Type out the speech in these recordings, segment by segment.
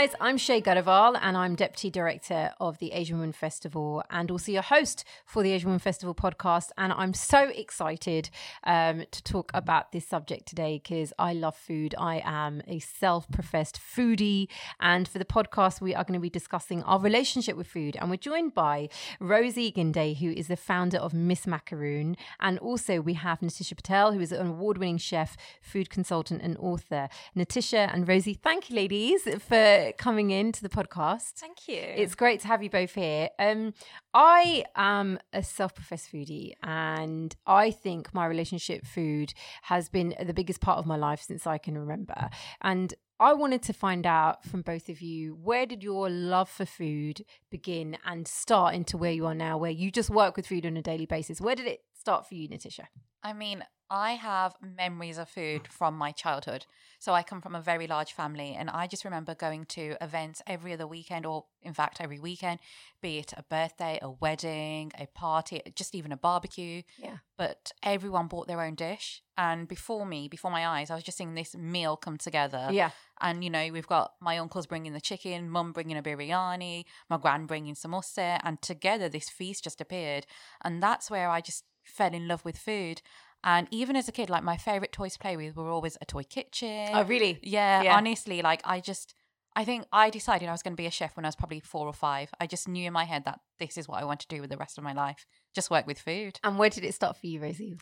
Guys. I'm Shay Gadaval, and I'm Deputy Director of the Asian Women Festival and also your host for the Asian Women Festival podcast. And I'm so excited um, to talk about this subject today because I love food. I am a self professed foodie. And for the podcast, we are going to be discussing our relationship with food. And we're joined by Rosie Ginday, who is the founder of Miss Macaroon. And also, we have Nitisha Patel, who is an award winning chef, food consultant, and author. Nitisha and Rosie, thank you, ladies, for coming in to the podcast. Thank you. It's great to have you both here. Um, I am a self-professed foodie, and I think my relationship food has been the biggest part of my life since I can remember. And I wanted to find out from both of you where did your love for food begin and start into where you are now, where you just work with food on a daily basis. Where did it start for you, Nitisha? I mean, I have memories of food from my childhood. So I come from a very large family, and I just remember going to events every other weekend, or in fact, every weekend, be it a birthday, a wedding, a party, just even a barbecue. Yeah. But everyone bought their own dish. And before me, before my eyes, I was just seeing this meal come together. Yeah. And, you know, we've got my uncles bringing the chicken, mum bringing a biryani, my gran bringing samosa, and together this feast just appeared. And that's where I just fell in love with food. And even as a kid, like my favorite toys to play with were always a toy kitchen. Oh, really? Yeah, Yeah. honestly, like I just, I think I decided I was going to be a chef when I was probably four or five. I just knew in my head that this is what I want to do with the rest of my life just work with food. And where did it start for you, Rosie?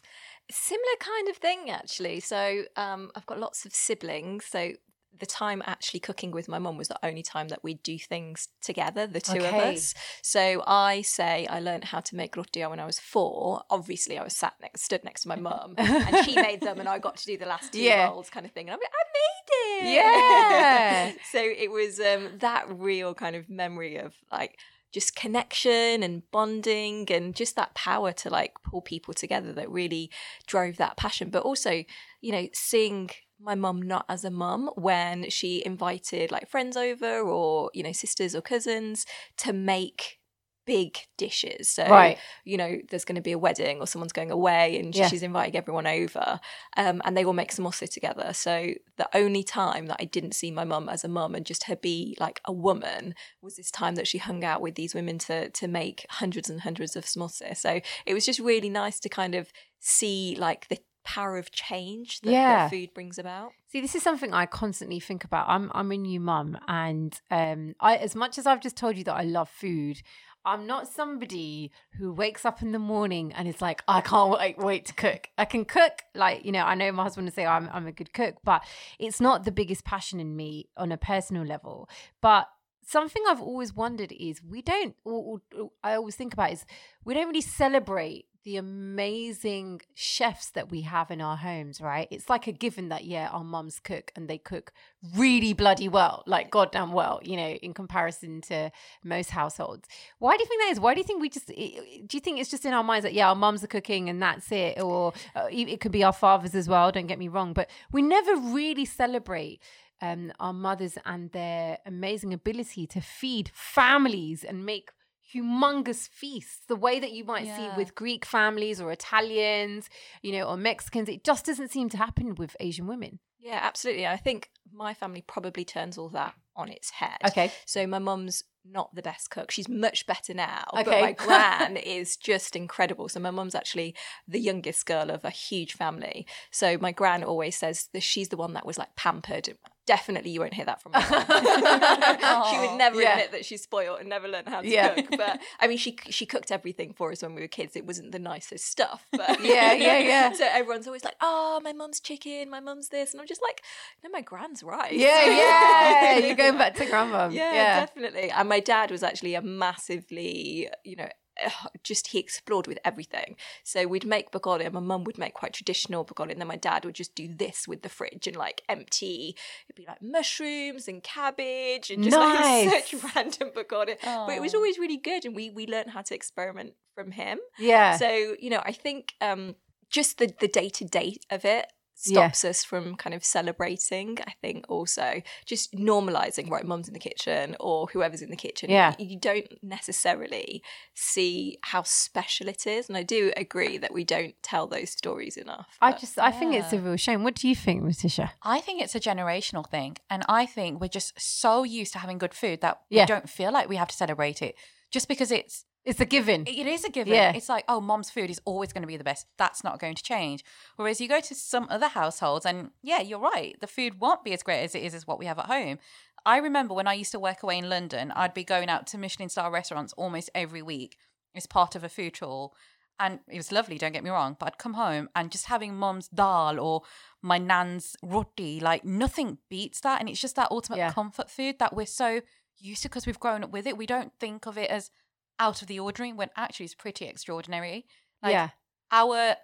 Similar kind of thing, actually. So um, I've got lots of siblings. So the time actually cooking with my mum was the only time that we'd do things together, the two of us. So I say I learned how to make rotia when I was four. Obviously, I was sat next, stood next to my mum, and she made them, and I got to do the last two Yeah. rolls, kind of thing. And I'm like, I made it. Yeah. so it was um, that real kind of memory of like just connection and bonding and just that power to like pull people together that really drove that passion but also you know seeing my mum not as a mum when she invited like friends over or you know sisters or cousins to make big dishes so Right. you know there's going to be a wedding or someone's going away and Yeah. she's inviting everyone over um, and they all make samosa together so the only time that i didn't see my mum as a mum and just her be like a woman was this time that she hung out with these women to to make hundreds and hundreds of samosa so it was just really nice to kind of see like the power of change that, Yeah. that food brings about See, this is something I constantly think about. I'm I'm a new mum, and um, I as much as I've just told you that I love food, I'm not somebody who wakes up in the morning and is like, I can't wait, wait to cook. I can cook, like you know, I know my husband will say I'm I'm a good cook, but it's not the biggest passion in me on a personal level. But something I've always wondered is we don't. Or, or, I always think about is we don't really celebrate the amazing chefs that we have in our homes, right? It's like a given that yeah, our mums cook and they cook really bloody well, like goddamn well, you know, in comparison to most households. Why do you think that is? Why do you think we just? Do you think it's just in our minds that yeah, our mums are cooking and that's it, or uh, it could be our fathers as well? Don't get me wrong, but we never really celebrate um, our mothers and their amazing ability to feed families and make humongous feasts the way that you might see with greek families or italians you know or mexicans it just doesn't seem to happen with asian women. Yeah absolutely i think my family probably turns all that on its head okay So my mum's not the best cook. She's much better now. Okay. But my gran is just incredible. So my mum's actually the youngest girl of a huge family. So my gran always says that she's the one that was like pampered. Definitely you won't hear that from mum. she would never Yeah. admit that she's spoiled and never learned how to Yeah. cook. But I mean she she cooked everything for us when we were kids. It wasn't the nicest stuff. But Yeah, yeah, yeah. so everyone's always like, Oh, my mum's chicken, my mum's this. And I'm just like, No, my gran's right. yeah yeah you're going back to grandma Yeah, yeah definitely. And my dad was actually a massively, you know, just he explored with everything. So we'd make bakole, and my mum would make quite traditional bakole, and then my dad would just do this with the fridge and like empty. It'd be like mushrooms and cabbage and just Nice. like such random bakole. But it was always really good, and we we learned how to experiment from him. yeah So you know, I think um, just the the day to day of it stops us from kind of celebrating. I think also just normalizing, right? Mum's in the kitchen or whoever's in the kitchen. Yeah. You, you don't necessarily see how special it is. And I do agree that we don't tell those stories enough. I but- just I think it's a real shame. What do you think, Letitia? I think it's a generational thing. And I think we're just so used to having good food that Yeah. we don't feel like we have to celebrate it just because it's It's a given. it is a given. Yeah. It's like, oh, mom's food is always going to be the best. That's not going to change. Whereas you go to some other households, and yeah, you're right. The food won't be as great as it is as what we have at home. I remember when I used to work away in London, I'd be going out to Michelin star restaurants almost every week as part of a food tour. And it was lovely, don't get me wrong. But I'd come home and just having mum's dal or my nan's roti, like nothing beats that. And it's just that ultimate Yeah. comfort food that we're so used to because we've grown up with it. We don't think of it as out of the ordinary when actually it's pretty extraordinary. Like yeah. our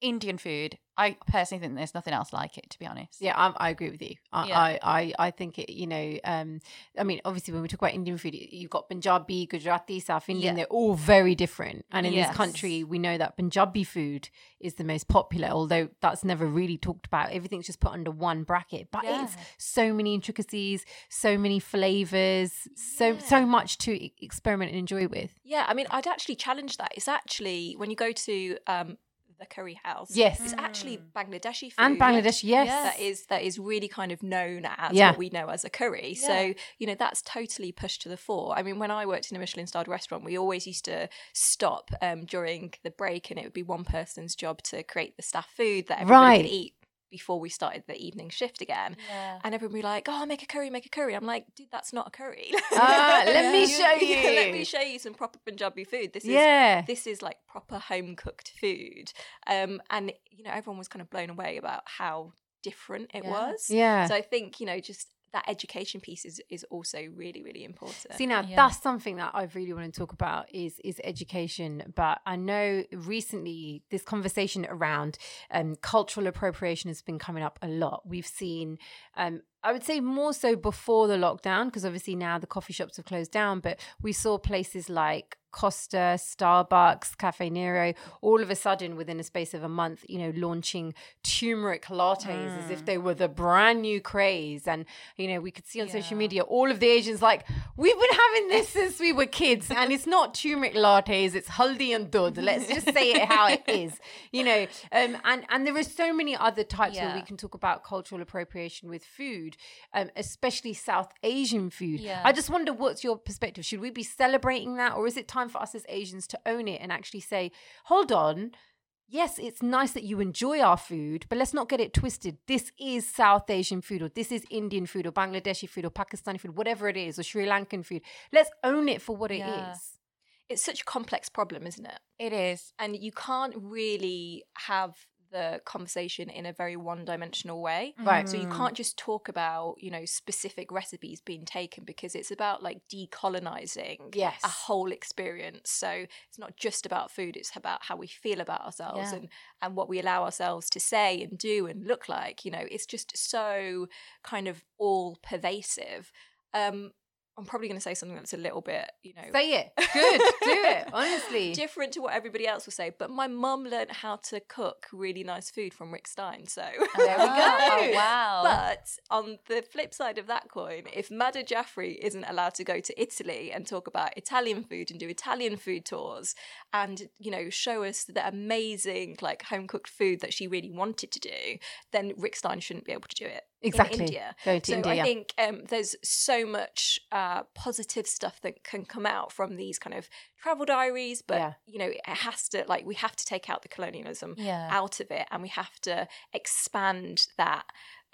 Indian food, I personally think there's nothing else like it, to be honest. Yeah, I, I agree with you. I, Yeah. I, I, I think it. You know, um, I mean, obviously, when we talk about Indian food, you've got Punjabi, Gujarati, South Indian. Yeah. They're all very different. And in Yes. this country, we know that Punjabi food is the most popular, although that's never really talked about. Everything's just put under one bracket. But it's so many intricacies, so many flavors, so so much to experiment and enjoy with. Yeah, I mean, I'd actually challenge that. It's actually when you go to um, the curry house. Yes. it's actually Bangladeshi food And Bangladesh, yes. that is that is really kind of known as Yeah. what we know as a curry. Yeah. So you know that's totally pushed to the fore. I mean, when I worked in a Michelin-starred restaurant, we always used to stop um, during the break, and it would be one person's job to create the staff food that everybody Right. could eat before we started the evening shift again. Yeah. And everyone would be like, "Oh, make a curry, make a curry." I'm like, "Dude, that's not a curry." Ah, let me show you let me show you some proper Punjabi food. This is yeah. this is like proper home cooked food. Um, and you know, everyone was kind of blown away about how different it Yeah. was. yeah. So I think you know, just that education piece is is also really really important. See now Yeah. that's something that I really want to talk about is is education. But I know recently this conversation around um, cultural appropriation has been coming up a lot. We've seen, um, I would say more so before the lockdown, because obviously now the coffee shops have closed down. But we saw places like Costa, Starbucks, Caffè Nero, all of a sudden within a space of a month, you know, launching turmeric lattes as if they were the brand new craze. And, you know, we could see on social media all of the Asians like, we've been having this since we were kids. And it's not turmeric lattes, it's haldi and doodh. Let's just say it how it is, you know. Um, and, and there are so many other types where we can talk about cultural appropriation with food, um, especially South Asian food. Yeah. I just wonder what's your perspective? Should we be celebrating that, or is it time for us as Asians to own it and actually say, hold on? Yes, it's nice that you enjoy our food, but let's not get it twisted. This is South Asian food, or this is Indian food, or Bangladeshi food, or Pakistani food, whatever it is, or Sri Lankan food. Let's own it for what it is. Yeah. it's such a complex problem, isn't it? It is. And you can't really have the conversation in a very one-dimensional way. Right. So you Mm. can't just talk about, you know, specific recipes being taken because it's about like decolonizing Yes. a whole experience. So it's not just about food, it's about how we feel about ourselves Yeah. and and what we allow ourselves to say and do and look like. You know, it's just so kind of all pervasive. Um I'm probably going to say something that's a little bit, you know, Say it. Good. Do it. Honestly. different to what everybody else will say. But my mum learned how to cook really nice food from Rick Stein. So oh, There we go. Oh, wow. But on the flip side of that coin, if Madhur Jaffrey isn't allowed to go to Italy and talk about Italian food and do Italian food tours and, you know, show us the amazing like home cooked food that she really wanted to do, then Rick Stein shouldn't be able to do it. Exactly. In India. Go to so India. I think um, there's so much uh, positive stuff that can come out from these kind of travel diaries, but Yeah. you know, it has to like we have to take out the colonialism Yeah. out of it, and we have to expand that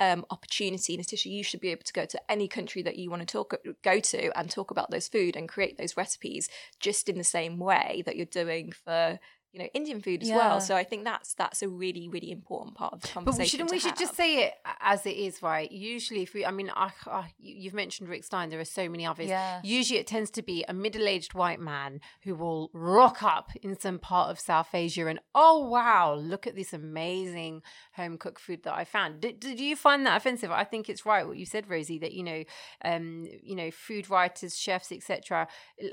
um, opportunity. Nitisha, you should be able to go to any country that you want to talk go to and talk about those food and create those recipes just in the same way that you're doing for you know Indian food as Yeah. well. So I think that's that's a really really important part of the But conversation. we shouldn't we should just say it as it is, right? Usually, if we, I mean, I, I, you- you've mentioned Rick Stein. There are so many others. Yeah. Usually, it tends to be a middle-aged white man who will rock up in some part of South Asia and, oh wow, look at this amazing home cooked food that I found. Did, did you find that offensive? I think it's right what you said, Rosie. That you know, um, you know, food writers, chefs, etc.,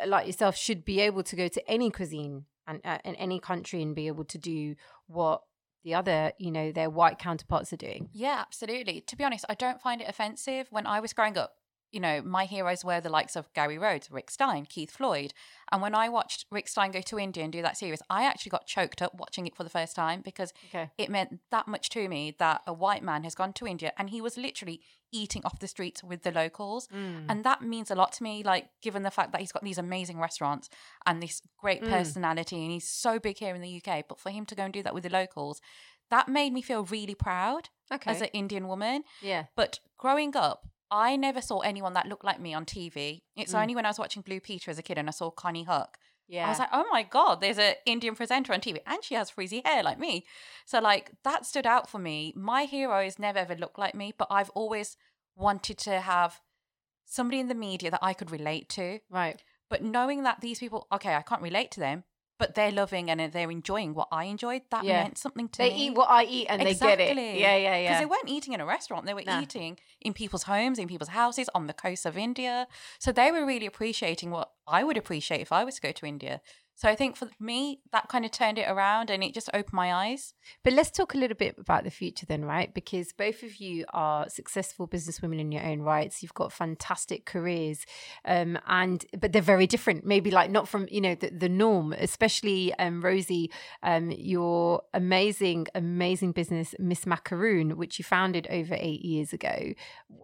like yourself, should be able to go to any cuisine and uh, in any country and be able to do what the other, you know, their white counterparts are doing. Yeah, absolutely. To be honest, I don't find it offensive. When I was growing up, you know, my heroes were the likes of Gary Rhodes, Rick Stein, Keith Floyd. And when I watched Rick Stein go to India and do that series, I actually got choked up watching it for the first time because Okay. it meant that much to me that a white man has gone to India and he was literally eating off the streets with the locals. Mm. And that means a lot to me, like, given the fact that he's got these amazing restaurants and this great Mm. personality and he's so big here in the UK. But for him to go and do that with the locals, that made me feel really proud Okay. as an Indian woman. yeah. But growing up, I never saw anyone that looked like me on TV. It's Mm. only when I was watching Blue Peter as a kid and I saw Konnie Huq. Yeah. I was like, oh my God, there's an Indian presenter on TV and she has frizzy hair like me. So, like, that stood out for me. My heroes never ever looked like me, but I've always wanted to have somebody in the media that I could relate to. right. But knowing that these people, okay, I can't relate to them, but they're loving and they're enjoying what I enjoyed, that Yeah. meant something to They me. eat what I eat and they get it. Yeah, Yeah, yeah, Because they weren't eating in a restaurant; they were Nah. eating in people's homes, in people's houses, on the coast of India. So they were really appreciating what I would appreciate if I was to go to India. So I think for me, that kind of turned it around, and it just opened my eyes. But let's talk a little bit about the future then, right? Because both of you are successful businesswomen in your own rights. You've got fantastic careers, um, and but they're very different. Maybe like not from you know the, the norm. Especially um, Rosie, um, your amazing, amazing business, Miss Macaroon, which you founded over eight years ago.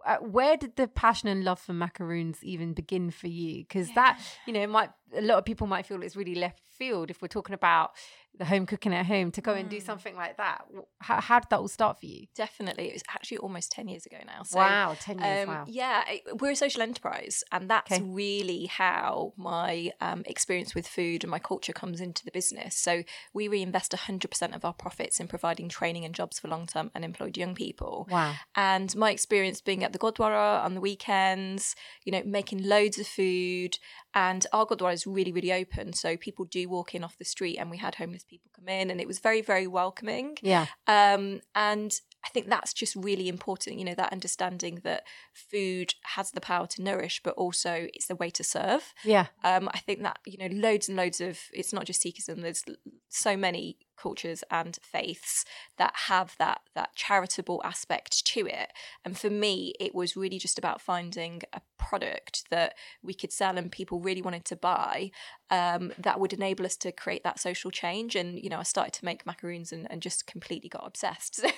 Uh, where did the passion and love for macaroons even begin for you? Because that you know might a lot of people might feel it's really left field if we're talking about the home cooking at home to go and do Mm. something like that. How, how did that all start for you? Definitely. It was actually almost 10 years ago now. So, wow, 10 years, Um, wow. Yeah, it- we're a social enterprise, and that's Okay. really how my um, experience with food and my culture comes into the business. So we reinvest 100% of our profits in providing training and jobs for long-term unemployed young people. Wow. And my experience being at the Gurdwara on the weekends, you know, making loads of food, and our Gurdwara is really, really open. So people do walk in off the street, and we had homeless people come in, and it was very, very welcoming. Yeah. Um, and I think that's just really important, you know, that understanding that food has the power to nourish, but also it's the way to serve. Yeah. Um, I think that, you know, loads and loads of, it's not just Sikhism, there's so many cultures and faiths that have that that charitable aspect to it and for me it was really just about finding a product that we could sell and people really wanted to buy um, that would enable us to create that social change and you know i started to make macaroons and, and just completely got obsessed so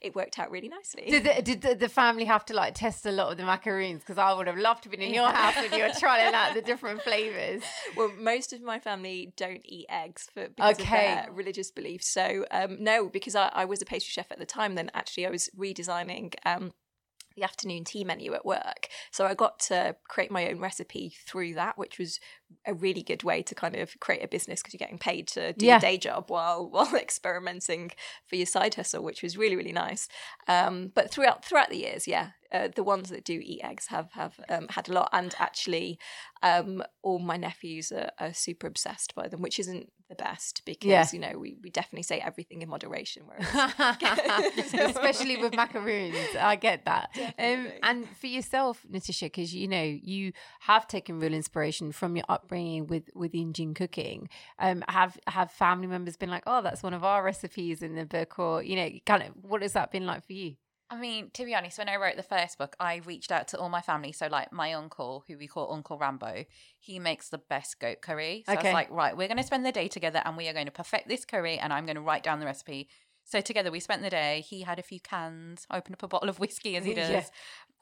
it worked out really nicely Did the, did the, family have to like test a lot of the macaroons? Because I would have loved to be in your house when you were trying out the different flavors. well, most of my family don't eat eggs for because Okay. of their religious beliefs. So um, no, because I, I was a pastry chef at the time. Then actually, I was redesigning. Um, the afternoon tea menu at work. So I got to create my own recipe through that, which was a really good way to kind of create a business because you're getting paid to do Yeah. your day job while while experimenting for your side hustle, which was really really nice. Um, but throughout throughout the years, yeah, uh, the ones that do eat eggs have have um, had a lot, and actually, um, all my nephews are, are super obsessed by them, which isn't the best because Yeah. you know we, we definitely say everything in moderation. Especially with macaroons. I get that. Um, and for yourself, Nitisha, because you know you have taken real inspiration from your upbringing with with Indian cooking. Um, have have family members been like, "Oh, that's one of our recipes in the book," or you know, kind of what has that been like for you? I mean, to be honest, when I wrote the first book, I reached out to all my family. So, like my uncle, who we call Uncle Rambo, he makes the best goat curry. So I was like, right, we're going to spend the day together and we are going to perfect this curry and I'm going to write down the recipe. So together we spent the day. He had a few cans, opened up a bottle of whiskey as he does. Yeah.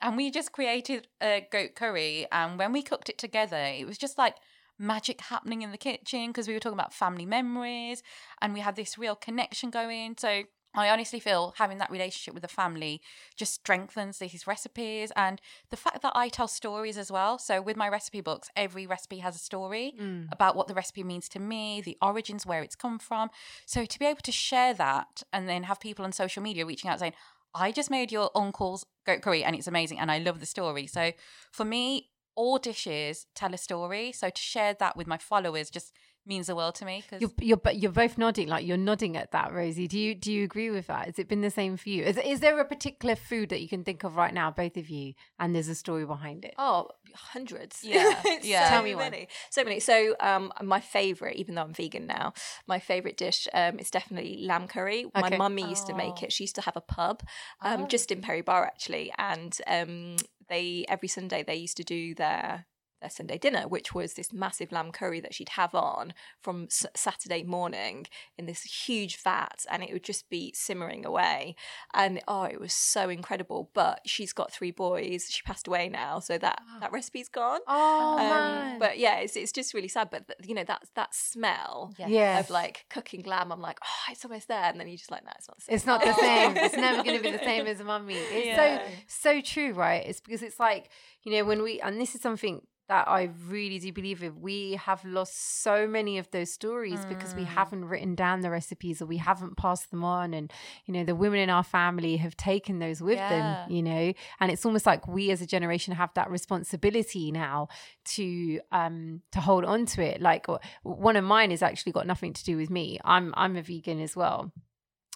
And we just created a goat curry. And when we cooked it together, it was just like magic happening in the kitchen because we were talking about family memories and we had this real connection going. So I honestly feel having that relationship with the family just strengthens these recipes and the fact that I tell stories as well. So with my recipe books, every recipe has a story Mm. about what the recipe means to me, the origins, where it's come from. So to be able to share that and then have people on social media reaching out saying, I just made your uncle's goat curry and it's amazing and I love the story. So for me, all dishes tell a story. So to share that with my followers just means the world to me because You're, you're but you're both nodding like you're nodding at that, Rosie. Do you do you agree with that? Has it been the same for you? Is, is there a particular food that you can think of right now, both of you, and there's a story behind it? Oh, hundreds. Yeah, yeah. So Tell me one. many. So many. So, um, my favorite, even though I'm vegan now, my favorite dish um, is definitely lamb curry. My Okay. mummy used to make Oh. it. She used to have a pub, um, Oh. just in Perry Barr actually, and um, they every Sunday they used to do their their Sunday dinner, which was this massive lamb curry that she'd have on from s- Saturday morning in this huge vat, and it would just be simmering away. And oh, it was so incredible. But she's got three boys. She passed away now, so that that recipe's gone. Oh Um, man! but yeah, it's it's just really sad. But th- you know that that smell Yeah. yeah, of like cooking lamb, I'm like, oh, it's almost there, and then you're just like, no, it's not. The same. It's not the same. It's never going to be the same as mummy. It's Yeah. so so true, right? It's because it's like you know when we and this is something that I really do believe in. We have lost so many of those stories because we Mm. haven't written down the recipes or we haven't passed them on, and you know the women in our family have taken those with Yeah. them. You know, and it's almost like we as a generation have that responsibility now to um to hold on to it. Like one of mine has actually got nothing to do with me. I'm I'm a vegan as well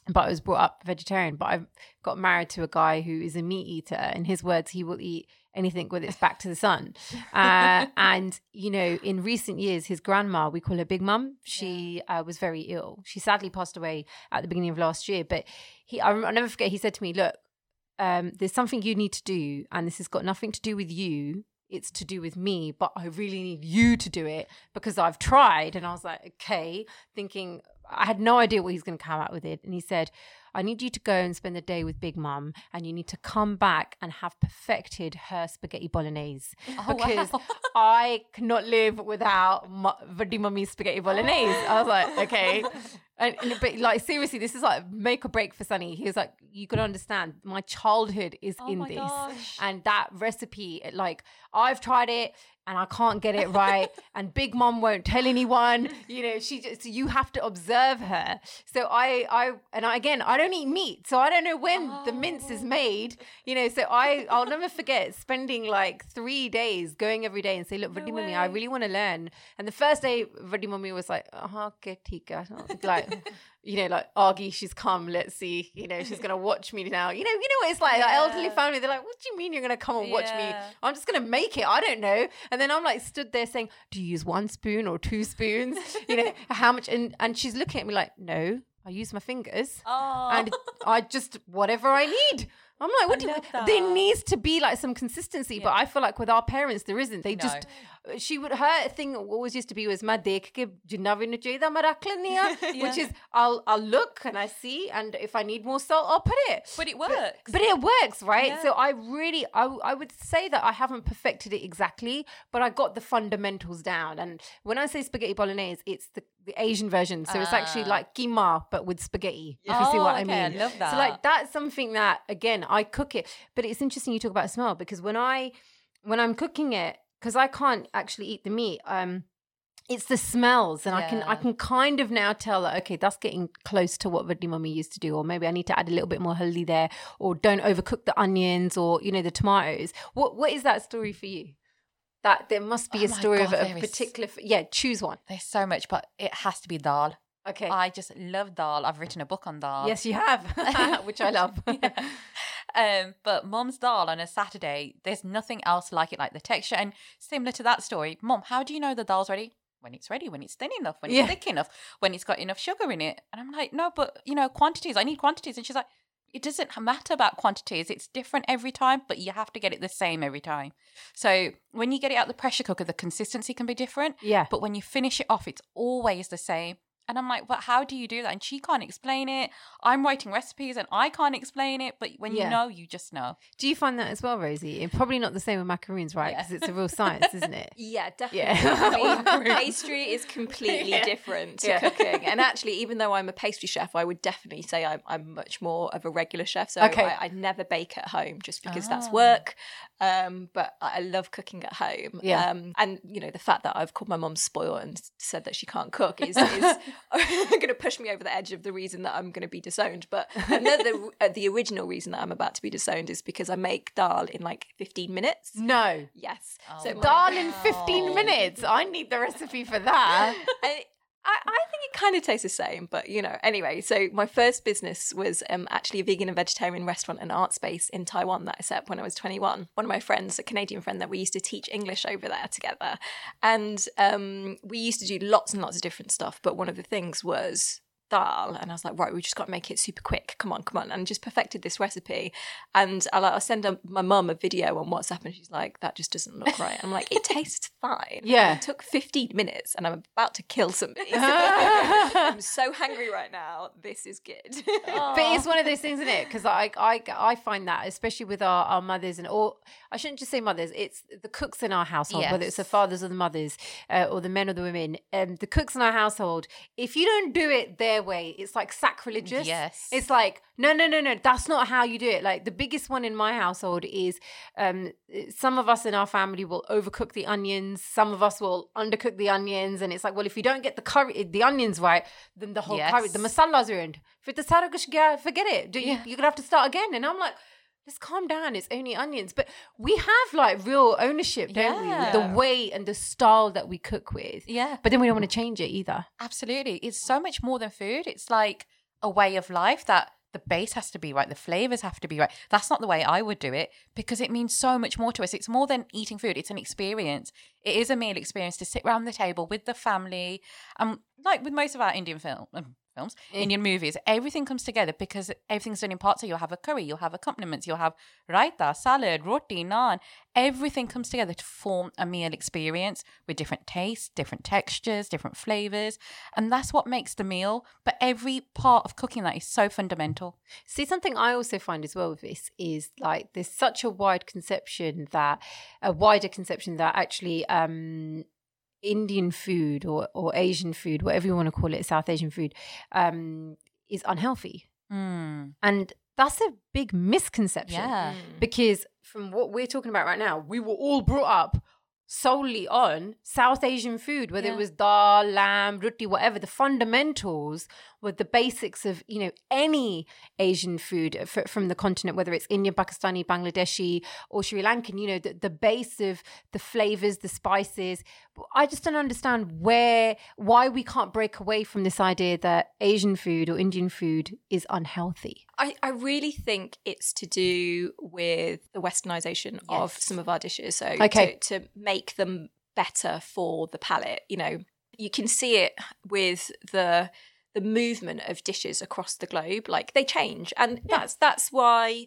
but I was brought up vegetarian. But I've got married to a guy who is a meat eater. In his words, he will eat anything with its back to the sun. Uh, and you know, in recent years, his grandma, we call her Big Mum, she uh, was very ill. She sadly passed away at the beginning of last year. But he, I, I'll never forget. He said to me, "Look, um, there's something you need to do, and this has got nothing to do with you." It's to do with me, but I really need you to do it because I've tried. And I was like, okay, thinking I had no idea what he was going to come out with it. And he said, I need you to go and spend the day with Big Mum, and you need to come back and have perfected her spaghetti bolognese Oh, because wow. I cannot live without Vadi Mummy's spaghetti bolognese. I was like, okay. And, and- but like seriously, this is like make or break for Sunny. He was like, you to understand, my childhood is Oh in this, gosh. and that recipe, it, like I've tried it and I can't get it right, and Big Mom won't tell anyone. You know, she just so you have to observe her. So I, I, and I, again, I don't eat meat, so I don't know when the mince is Oh. made. You know, so I, I'll never forget spending like three days going every day and say, look, Vadi Mummy, I really want to learn. And the first day, Vadi Mummy was like, okay, tika. like, you know, like, Argy, she's come, let's see. You know, she's gonna watch me now. You know, you know what it's like, like elderly family, they're like, what do you mean you're gonna come and watch me? I'm just gonna make it. I don't know. And then I'm like stood there saying, Do you use one spoon or two spoons? You know, how much and and she's looking at me like, No, I use my fingers. Oh. And I just whatever I need. I'm like, what do you, there needs to be like some consistency, but I feel like with our parents there isn't. They No. just she would her thing always used to be was my dekh ke jinna vi nahi ma rakh leni haan," which is I'll I'll look and I see and if I need more salt I'll put it. but it works. But it works, right? Yeah. So I really, I, I would say that I haven't perfected it exactly, but I got the fundamentals down. And when I say spaghetti bolognese, it's the, the Asian version. So it's actually Ah. like kima, but with spaghetti, if you see Oh, what I okay, I mean. love that. So like that's something that, again, I cook it. But it's interesting you talk about smell because when I, when I'm cooking it, because I can't actually eat the meat, um, it's the smells and I can I can kind of now tell that okay that's getting close to what Vidni mummy used to do or maybe I need to add a little bit more haldi there or don't overcook the onions or you know the tomatoes. What what is that story for you? That there must be Oh a story of a is- particular f- yeah choose one. There's so much, but it has to be dal. Okay I just love dal. I've written a book on dal. yes you have which I love Yeah. um, but mum's dal on a Saturday, there's nothing else like it, like the texture. And similar to that story, mum, how do you know the dal's ready? When it's ready, when it's thin enough, when it's Yeah. thick enough, when it's got enough sugar in it. And I'm like, no, but you know, quantities, I need quantities. And she's like, it doesn't matter about quantities. It's different every time, but you have to get it the same every time. So when you get it out the pressure cooker, the consistency can be different. yeah But when you finish it off, it's always the same. And I'm like, but how do you do that? And she can't explain it. I'm writing recipes and I can't explain it. But when Yeah. you know, you just know. do you find that as well Rosie and probably not the same with macaroons right Yeah. because it's a real science isn't it Yeah, definitely. Yeah. I mean, pastry is completely Yeah. different to Yeah. cooking. And actually, even though I'm a pastry chef, I would definitely say I'm, I'm much more of a regular chef. So Okay. I, I never bake at home just because that's Ah. work. Um, but I love cooking at home. Yeah. Um, and, you know, the fact that I've called my mum spoiled and said that she can't cook is, is going to push me over the edge of the reason that I'm going to be disowned. But another, uh, the original reason that I'm about to be disowned is because I make dal in like 15 minutes. no Yes. Oh so Dal in 15 minutes. I need the recipe for that. I, kind of tastes the same, but you know. Anyway, so my first business was um, actually a vegan and vegetarian restaurant and art space in Taiwan that I set up when I was 21. One of my friends, a Canadian friend, that we used to teach English over there together, and um, we used to do lots and lots of different stuff. But one of the things was dal and I was like right we just got to make it super quick come on come on and just perfected this recipe and I like I'll send her, my mum a video on WhatsApp and she's like that just doesn't look right I'm like it tastes fine Yeah. it took 15 minutes and I'm about to kill somebody I'm so hungry right now this is good But it's one of those things, isn't it? Because I, I, I find that, especially with our, our mothers and all, I shouldn't just say mothers. It's the cooks in our household, whether it's the fathers or the mothers, uh, or the men or the women. Um, the cooks in our household. If you don't do it their way, it's like sacrilegious. Yes. it's like no, no, no, no. That's not how you do it. Like the biggest one in my household is, um, some of us in our family will overcook the onions. Some of us will undercook the onions, and it's like, well, if you don't get the curry, the onions right, then the whole curry, the Yes. masala's ruined. If it's a forget it. Do you, Yeah. you're gonna have to start again. And I'm like, just calm down. It's only onions. But we have like real ownership, don't we? With the way and the style that we cook with. Yeah. But then we don't want to change it either. Absolutely. It's so much more than food. It's like a way of life that the base has to be right, the flavors have to be right. That's not the way I would do it because it means so much more to us. It's more than eating food, it's an experience. It is a meal experience to sit around the table with the family. Um, like with most of our Indian film, films, Indian movies, everything comes together because everything's done in parts. So you'll have a curry, you'll have accompaniments, you'll have raita, salad, roti, naan. Everything comes together to form a meal experience with different tastes, different textures, different flavors. And that's what makes the meal. But every part of cooking that is so fundamental. See, something I also find as well with this is like there's such a wide conception that a wider conception that actually um Indian food or or Asian food, whatever you want to call it, South Asian food, um, is unhealthy. Mm. And that's a big misconception. Yeah. Because from what we're talking about right now, we were all brought up solely on South Asian food, whether Yeah. it was dal, lamb, roti, whatever. The fundamentals were the basics of you know any Asian food f- from the continent, whether it's Indian, Pakistani, Bangladeshi, or Sri Lankan. You know the, the base of the flavors, the spices. I just don't understand where why we can't break away from this idea that Asian food or Indian food is unhealthy. I, I really think it's to do with the westernization of some of our dishes. So Okay. to, to make them better for the palate, you know, you can see it with the the movement of dishes across the globe. Like they change, and that's that's why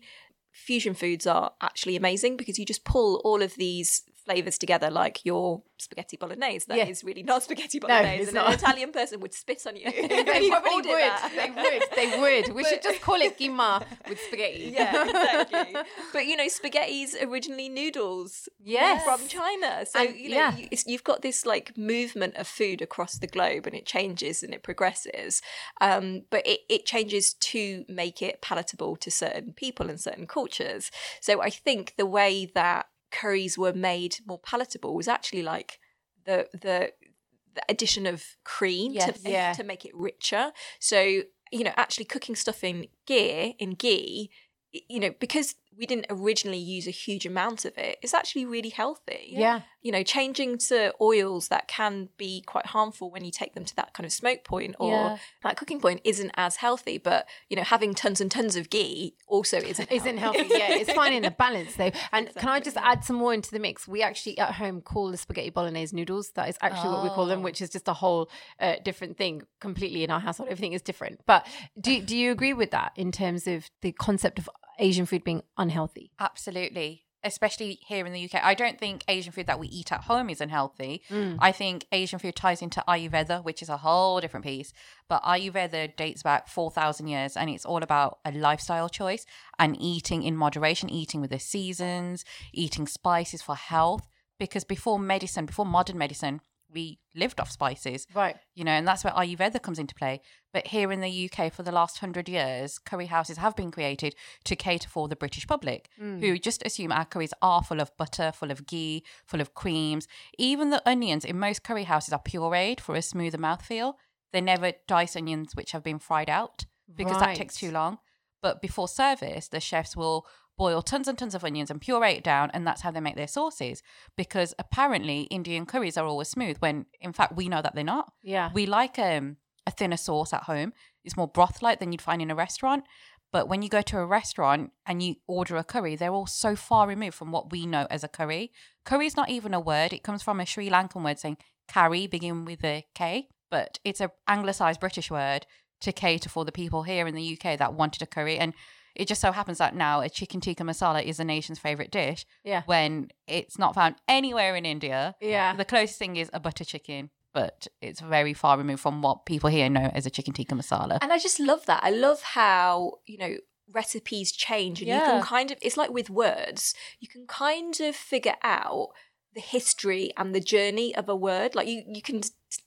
fusion foods are actually amazing because you just pull all of these flavors together like your spaghetti bolognese That is Yeah. really not spaghetti No, bolognese it's and an italian person would spit on you they probably would. that. They would. They would. We should just call it kima with spaghetti. yeah, exactly. but you know, spaghetti's originally noodles Yes. from China. So And- you know, yeah. you, it's, you've got this like movement of food across the globe, and it changes and it progresses. Um, but it, it changes to make it palatable to certain people and certain cultures. So I think the way that curries were made more palatable was actually like the the the addition of cream Yes. to, Yeah. to make it richer. So, you know, actually cooking stuff in ghee, in ghee, you know, because we didn't originally use a huge amount of it, it's actually really healthy. Yeah. You know, changing to oils that can be quite harmful when you take them to that kind of smoke point or Yeah. that cooking point isn't as healthy. But, you know, having tons and tons of ghee also isn't Isn't healthy. Yeah, it's finding a balance though. And can I just add some more into the mix? We actually at home call the spaghetti bolognese noodles. That is actually what we call them, Oh. which is just a whole uh, different thing completely in our household. Everything is different. But do do you agree with that in terms of the concept of Asian food being unhealthy? Absolutely. Especially here in the UK. I don't think Asian food that we eat at home is unhealthy. Mm. I think Asian food ties into Ayurveda, which is a whole different piece. But Ayurveda dates back 4,000 years and it's all about a lifestyle choice and eating in moderation, eating with the seasons, eating spices for health. Because before medicine, before modern medicine, we lived off spices Right. you know, and that's where Ayurveda comes into play. But here in the UK, for the last hundred years, curry houses have been created to cater for the British public, who just assume our curries are full of butter, full of ghee, full of creams. Even the onions in most curry houses are pureed for a smoother mouthfeel. They never dice onions which have been fried out because that takes too long. But before service, the chefs will boil tons and tons of onions and puree it down, and that's how they make their sauces. Because apparently, Indian curries are always smooth when, in fact, we know that they're not Yeah. we like um, a thinner sauce at home. It's more broth like than you'd find in a restaurant. But when you go to a restaurant and you order a curry, they're all so far removed from what we know as a curry. Curry is not even a word. It comes from a Sri Lankan word saying curry, begin with a K, but it's an anglicized British word to cater for the people here in the UK that wanted a curry. And it just so happens that now a chicken tikka masala is the nation's favorite dish Yeah. when it's not found anywhere in India. Yeah. The closest thing is a butter chicken, but it's very far removed from what people here know as a chicken tikka masala. And I just love that. I love how, you know, recipes change and you can kind of it's like with words, you can kind of figure out the history and the journey of a word. Like you you can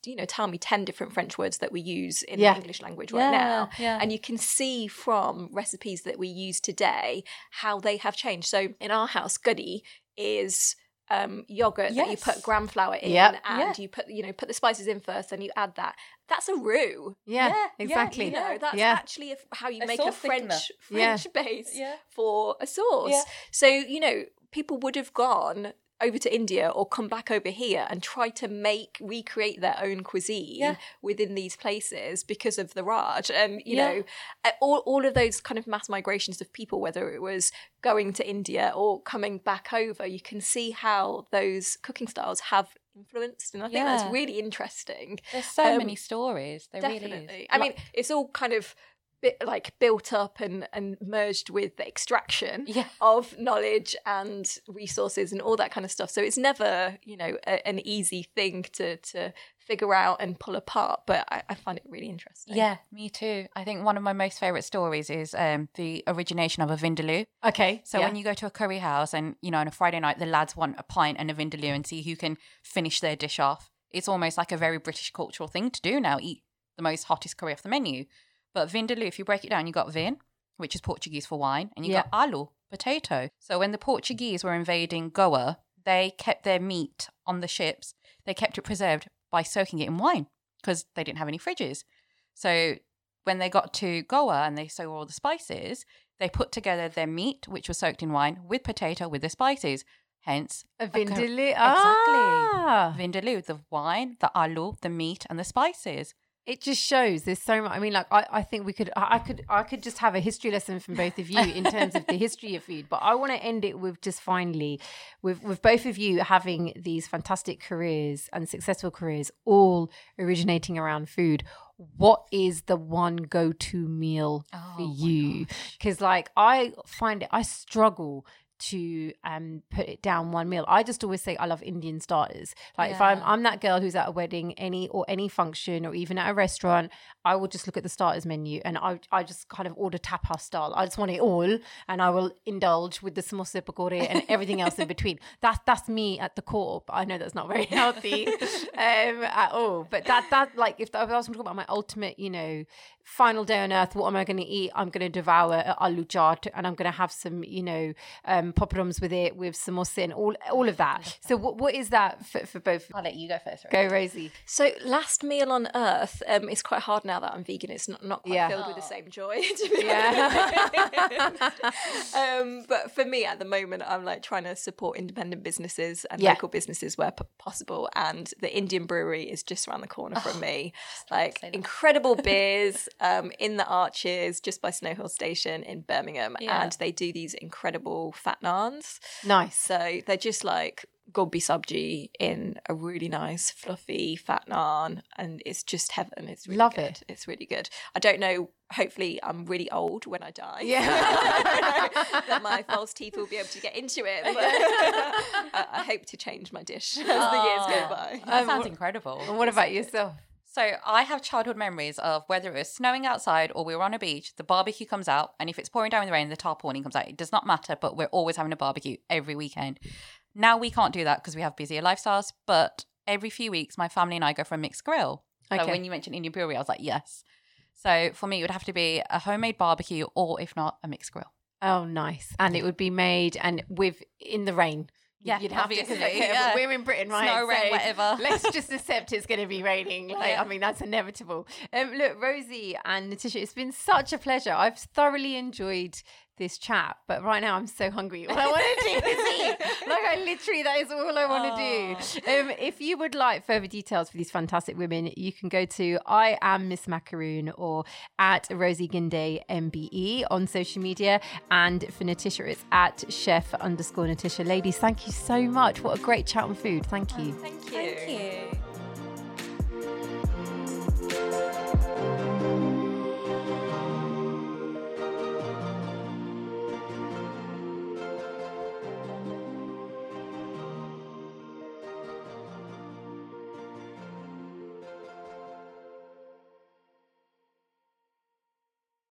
you know tell me 10 different French words that we use in Yeah. the English language right now. yeah. And you can see from recipes that we use today how they have changed. So in our house, goody is um, yogurt that you put gram flour in, Yep. and Yeah. you put you know put the spices in first, and you add that. That's a roux. Yeah, Yeah, yeah, exactly. You know, that's Yeah. actually a, how you A make a sauce thickener. French Yeah. French base Yeah. for a sauce. Yeah. So you know, people would have gone over to India or come back over here and try to make recreate their own cuisine Yeah. within these places because of the Raj. And you Yeah. know, uh, all all of those kind of mass migrations of people, whether it was going to India or coming back over, you can see how those cooking styles have influenced, and I think Yeah. that's really interesting. There's so Um, many stories. There really Definitely. is. I Like- mean, it's all kind of bit like built up and and merged with the extraction Yeah. of knowledge and resources and all that kind of stuff. So it's never, you know, a, an easy thing to to figure out and pull apart. But I, I find it really interesting. Yeah, me too. I think one of my most favorite stories is um, the origination of a vindaloo. Okay. So yeah. when you go to a curry house and you know on a Friday night the lads want a pint and a vindaloo and see who can finish their dish off, it's almost like a very British cultural thing to do now. Eat the most hottest curry off the menu. But vindaloo, if you break it down, you got vin, which is Portuguese for wine, and you got alu, potato. So when the Portuguese were invading Goa, they kept their meat on the ships. They kept it preserved by soaking it in wine because they didn't have any fridges. So when they got to Goa and they saw all the spices, they put together their meat, which was soaked in wine, with potato with the spices. Hence, a vindaloo. Exactly. Ah. vindaloo, the wine, the alu, the meat, and the spices. It just shows there's so much i mean like I, I think we could I, I could i could just have a history lesson from both of you in terms of the history of food but i want to end it with just finally with with both of you having these fantastic careers and successful careers all originating around food what is the one go-to meal Oh for you? because like i find it i struggle to um put it down one meal. I just always say I love Indian starters. Like if I'm I'm that girl who's at a wedding, any or any function or even at a restaurant, I will just look at the starters menu and I I just kind of order tapas style. I just want it all and I will indulge with the samosa pakore and everything else in between. That's that's me at the core, but I know that's not very healthy um at all. But that that like if I was talking about my ultimate, you know, final day on earth, what am I going to eat? I'm going to devour a aloo chaat and I'm going to have some, you know, um, poppadoms with it, with samosa and all, all of that. So what, what is that for, for both? I'll let you go first. Go, Rosie. So last meal on earth, um, it's quite hard now that I'm vegan. It's not, not quite Yeah. filled with the same joy. To be Yeah. um, but for me at the moment, I'm like trying to support independent businesses and Yeah. local businesses where p- possible. And the Indian brewery is just around the corner from me. Like incredible beers um, in the Arches, just by Snow Hill Station in Birmingham, Yeah. and they do these incredible fat naans. Nice. So they're just like gobi sabji in a really nice fluffy fat naan and it's just heaven it's really Love good. it. it's really good i don't know hopefully i'm really old when i die Yeah. that my false teeth will be able to get into it but I, I hope to change my dish as the years go by That Um, sounds wh- incredible. And what about yourself? So I have childhood memories of whether it was snowing outside or we were on a beach, the barbecue comes out, and if it's pouring down in the rain, the tarpaulin comes out. It does not matter, but we're always having a barbecue every weekend. Now we can't do that because we have busier lifestyles, but every few weeks, my family and I go for a mixed grill. So Okay. when you mentioned Indian brewery, I was like, yes. So for me, it would have to be a homemade barbecue or if not, a mixed grill. Oh, nice. And it would be made and with in the rain. Yeah, You'd have to obviously, yeah. we're in Britain, right? Snow, rain, whatever. Let's just accept it's going to be raining. Like, Yeah. I mean, that's inevitable. Um, look, Rosie and Nitisha, it's been such a pleasure. I've thoroughly enjoyed this chat, but right now I'm so hungry. All I want to do is eat. Like I literally, that is all I want to do. Um, if you would like further details for these fantastic women, you can go to I am Miss Macaroon or at Rosie Ginday MBE on social media, and for Nitisha, it's at chef underscore Nitisha. Ladies, thank you so much. What a great chat on food. Thank you. Thank you.